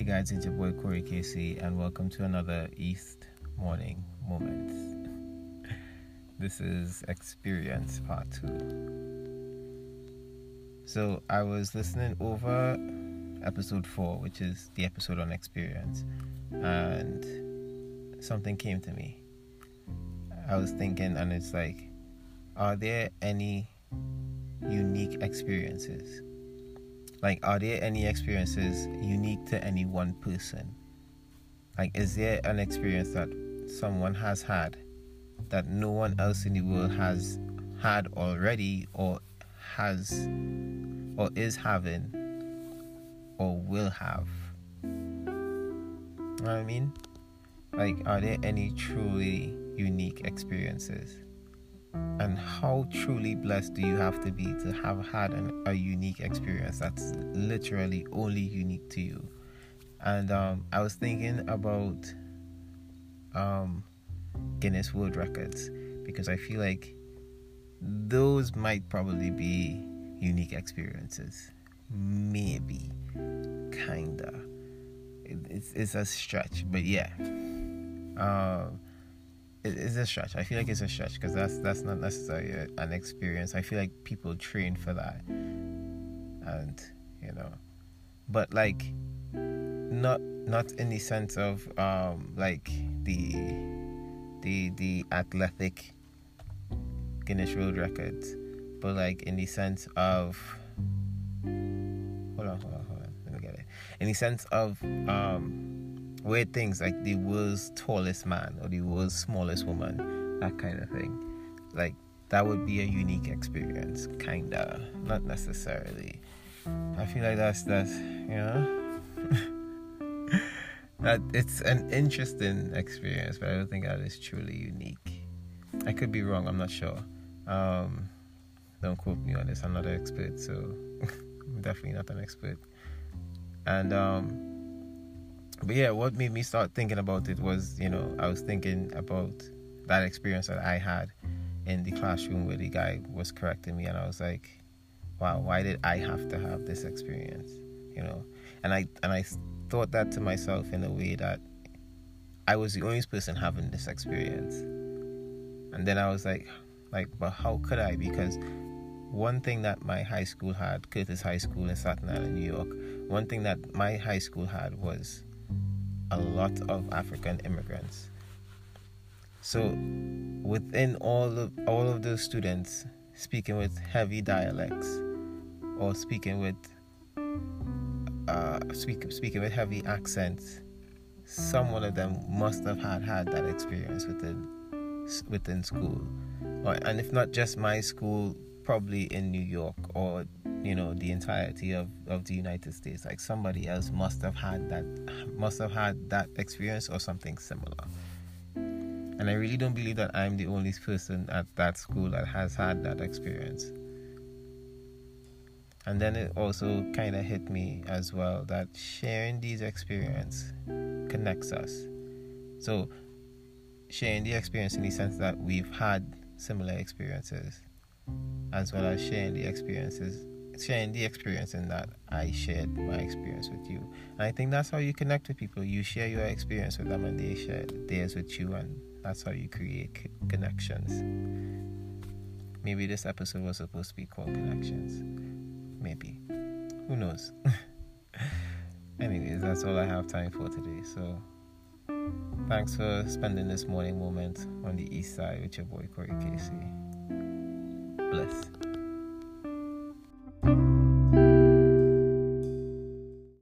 Hey guys, it's your boy Corey Casey, and welcome to another East Morning Moments. This is Experience Part 2. So, I was listening over episode 4, which is the episode on experience, and something came to me. I was thinking, and it's like, are there any unique experiences? Like, are there any experiences unique to any one person? Like, is there an experience that someone has had that no one else in the world has had already, or has, or is having, or will have? You know what I mean? Like, are there any truly unique experiences? How truly blessed do you have to be to have had an, a unique experience that's literally only unique to you? And um, i was thinking about um, guinness world records because i feel like those might probably be unique experiences. Maybe. Kinda. It, it's, it's a stretch but yeah. Um, it's a stretch. I feel like it's a stretch because that's that's not necessarily a, an experience. I feel like people train for that, and you know, but like not not in the sense of um like the the the athletic Guinness World Records, but like in the sense of hold on hold on hold on let me get it in the sense of um weird things like the world's tallest man or the world's smallest woman, that kind of thing. Like that would be a unique experience, kinda, not necessarily. I feel like that's that's you know that it's an interesting experience, but I don't think that is truly unique. I could be wrong. I'm not sure. Um, don't quote me on this. I'm not an expert, so I'm definitely not an expert. And um, but yeah, what made me start thinking about it was, you know, I was thinking about that experience that I had in the classroom where the guy was correcting me, and I was like, wow, why did I have to have this experience? You know, and I and I thought that to myself in a way that I was the only person having this experience, and then I was like, like, but how could I? Because one thing that my high school had, Curtis High School in Staten Island, New York, one thing that my high school had was a lot of African immigrants. So within all of all of those students speaking with heavy dialects or speaking with uh, speak, speaking with heavy accents, some one of them must have had had that experience within within school, or, and if not just my school, probably in New York or you know the entirety of, of the United States. Like somebody else must have had that must have had that experience or something similar. And I really don't believe that I'm the only person at that school that has had that experience. And then it also kind of hit me as well that sharing these experiences connects us. So sharing the experience in the sense that we've had similar experiences as well as sharing the experiences sharing the experience and that I shared my experience with you. And I think that's how you connect with people. You share your experience with them and they share theirs with you and that's how you create connections. Maybe this episode was supposed to be called Connections. Maybe. Who knows? Anyways, that's all I have time for today. So thanks for spending this morning moment on the east side with your boy Corey Casey. Bless.